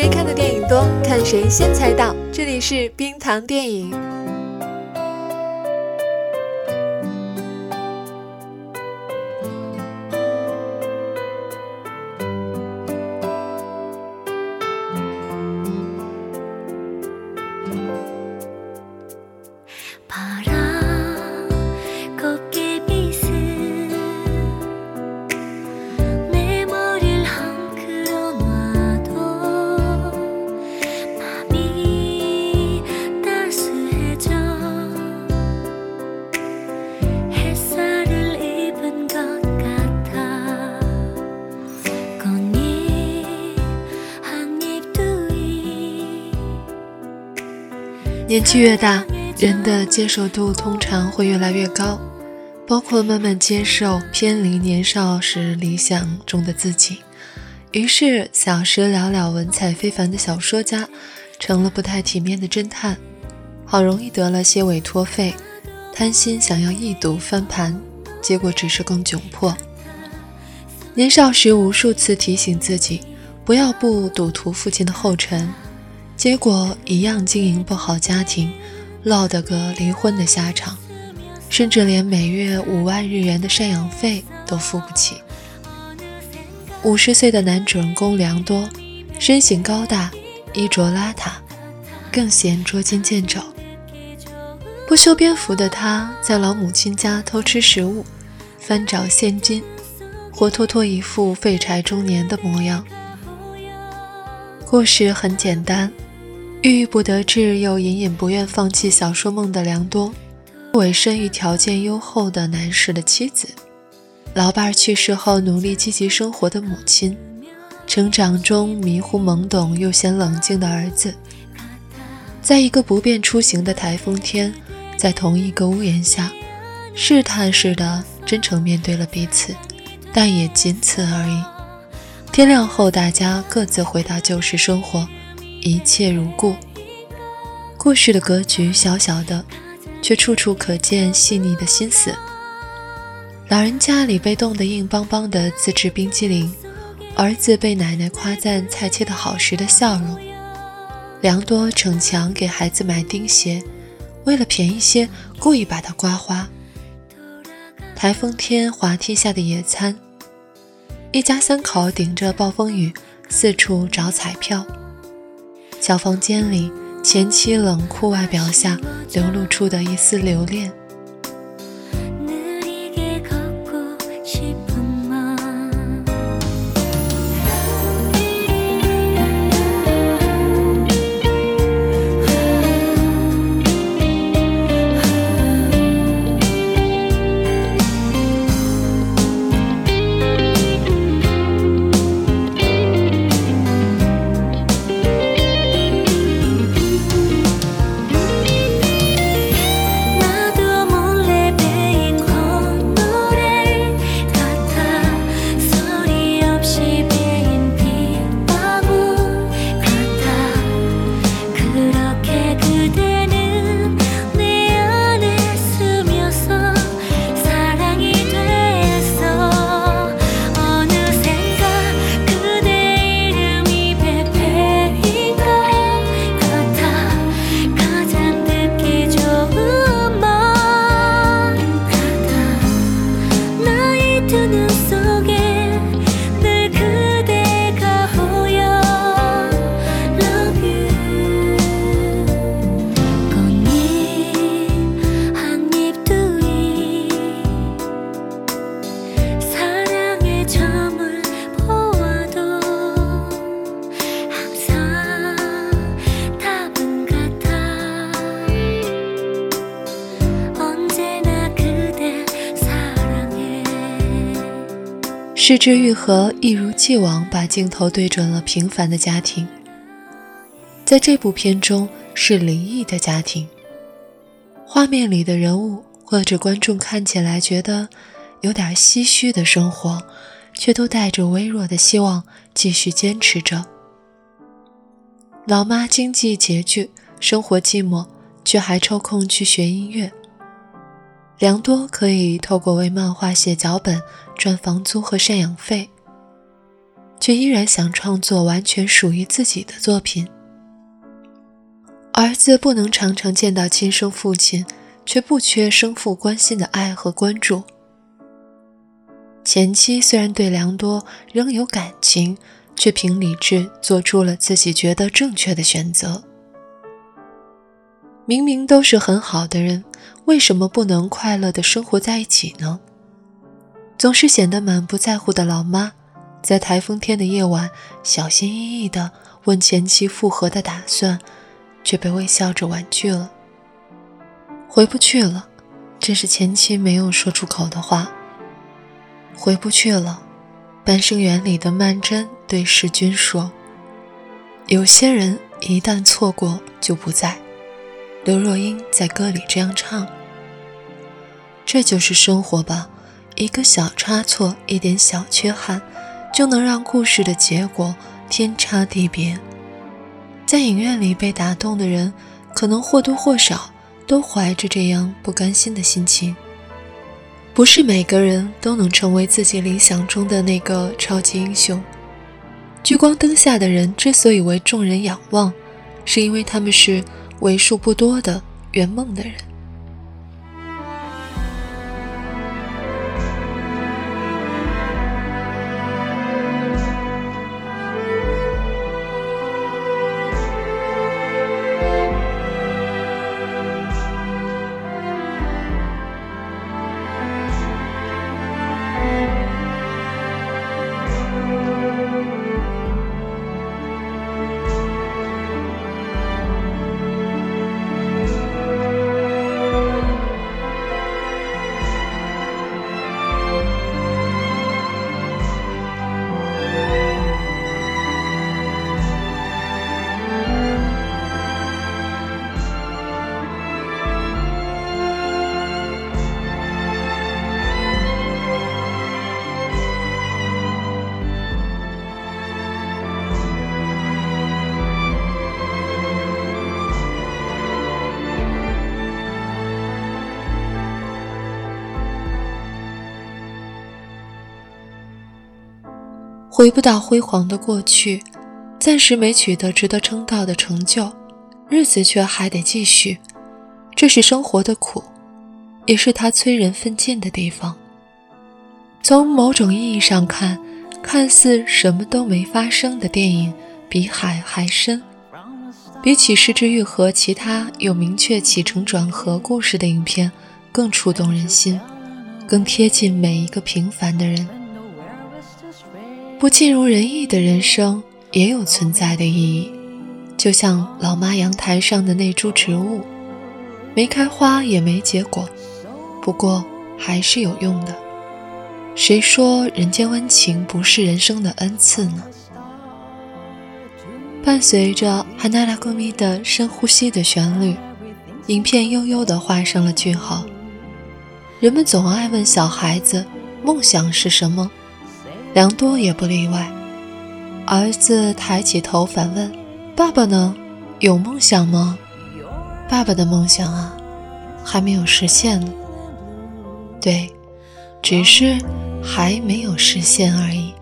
谁看的电影多，看谁先猜到。这里是冰糖电影。年纪越大，人的接受度通常会越来越高，包括慢慢接受偏离年少时理想中的自己。于是，小时了了、文采非凡的小说家，成了不太体面的侦探，好容易得了些委托费，贪心想要一睹翻盘，结果只是更窘迫。年少时无数次提醒自己，不要步赌徒父亲的后尘。结果一样经营不好家庭，落得个离婚的下场，甚至连每月五万日元的赡养费都付不起。五十岁的男主人公良多，身形高大，衣着邋遢，更显捉襟见肘。不修边幅的他，在老母亲家偷吃食物，翻找现金，活脱脱一副废柴中年的模样。故事很简单。郁郁不得志又隐隐不愿放弃小说梦的良多，委身于条件优厚的男士的妻子，老伴去世后努力积极生活的母亲，成长中迷糊懵懂又显冷静的儿子，在一个不便出行的台风天，在同一个屋檐下，试探似的真诚面对了彼此，但也仅此而已。天亮后，大家各自回到旧时生活。一切如故。故事的格局小小的，却处处可见细腻的心思。老人家里被冻得硬邦邦的自制冰激凌，儿子被奶奶夸赞菜切得好时的笑容。良多逞强给孩子买钉鞋，为了便宜些，故意把它刮花。台风天滑梯下的野餐，一家三口顶着暴风雨四处找彩票。小房间里，前妻冷酷外表下流露出的一丝留恋。失之愈合一如既往把镜头对准了平凡的家庭。在这部片中是离异的家庭，画面里的人物或者观众看起来觉得有点唏嘘的生活，却都带着微弱的希望继续坚持着。老妈经济拮据，生活寂寞，却还抽空去学音乐。良多可以透过为漫画写脚本赚房租和赡养费，却依然想创作完全属于自己的作品。儿子不能常常见到亲生父亲，却不缺生父关心的爱和关注。前妻虽然对良多仍有感情，却凭理智做出了自己觉得正确的选择。明明都是很好的人，为什么不能快乐的生活在一起呢？总是显得满不在乎的老妈，在台风天的夜晚，小心翼翼地问前妻复合的打算，却被微笑着婉拒了。回不去了，这是前妻没有说出口的话。回不去了，半生缘里的曼桢对世钧说：“有些人一旦错过就不在。”刘若英在歌里这样唱：“这就是生活吧，一个小差错，一点小缺憾，就能让故事的结果天差地别。在影院里被打动的人，可能或多或少都怀着这样不甘心的心情。不是每个人都能成为自己理想中的那个超级英雄。聚光灯下的人之所以为众人仰望，是因为他们是。”为数不多的圆梦的人。回不到辉煌的过去，暂时没取得值得称道的成就，日子却还得继续。这是生活的苦，也是它催人奋进的地方。从某种意义上看，看似什么都没发生的电影，比海还深。比起《失之愈合》其他有明确起承转合故事的影片，更触动人心，更贴近每一个平凡的人。不尽如人意的人生也有存在的意义，就像老妈阳台上的那株植物，没开花也没结果，不过还是有用的。谁说人间温情不是人生的恩赐呢？伴随着《哈娜拉古米》的深呼吸的旋律，影片悠悠地画上了句号。人们总爱问小孩子：“梦想是什么？”良多也不例外。儿子抬起头反问：“爸爸呢？有梦想吗？”爸爸的梦想啊，还没有实现呢。对，只是还没有实现而已。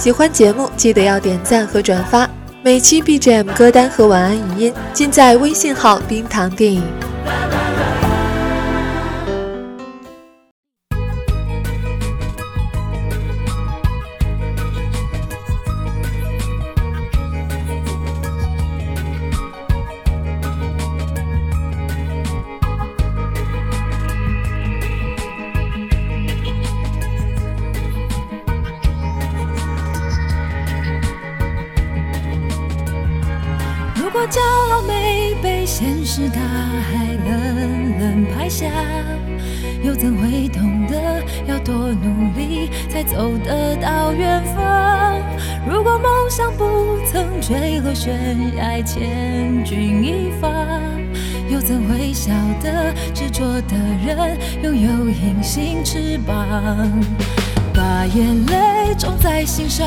喜欢节目记得要点赞和转发。每期 BGM 歌单和晚安语音尽在微信号“冰糖电影”。才走得到远方？如果梦想不曾坠落悬崖，千钧一发，又怎会晓得执着的人拥有隐形翅膀？把眼泪种在心上。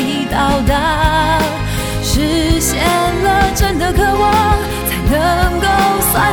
已到达，实现了真的渴望，才能够算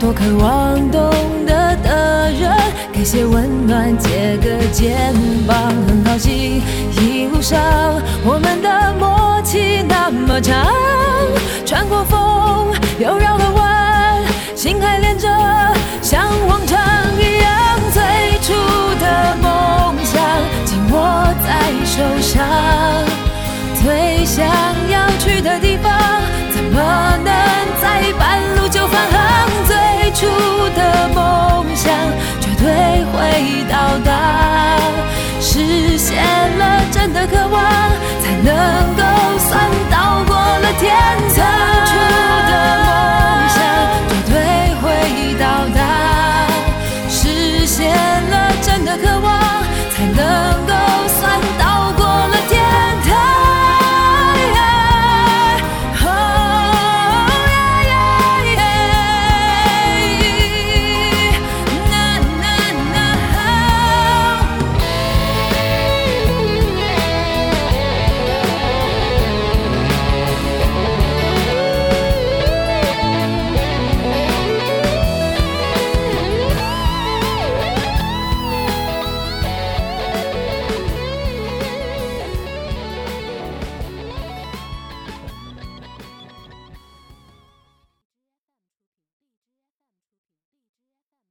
多渴望懂得的人。给些温暖，借个肩膀，很高兴一路上我们的默契那么长。穿过风，又绕了弯，心还连着，像往常一样。最初的梦想紧握在手上，最想要去的地方，怎么能在半路梦想绝对会到达。实现了真的渴望才能够算到过了天堂。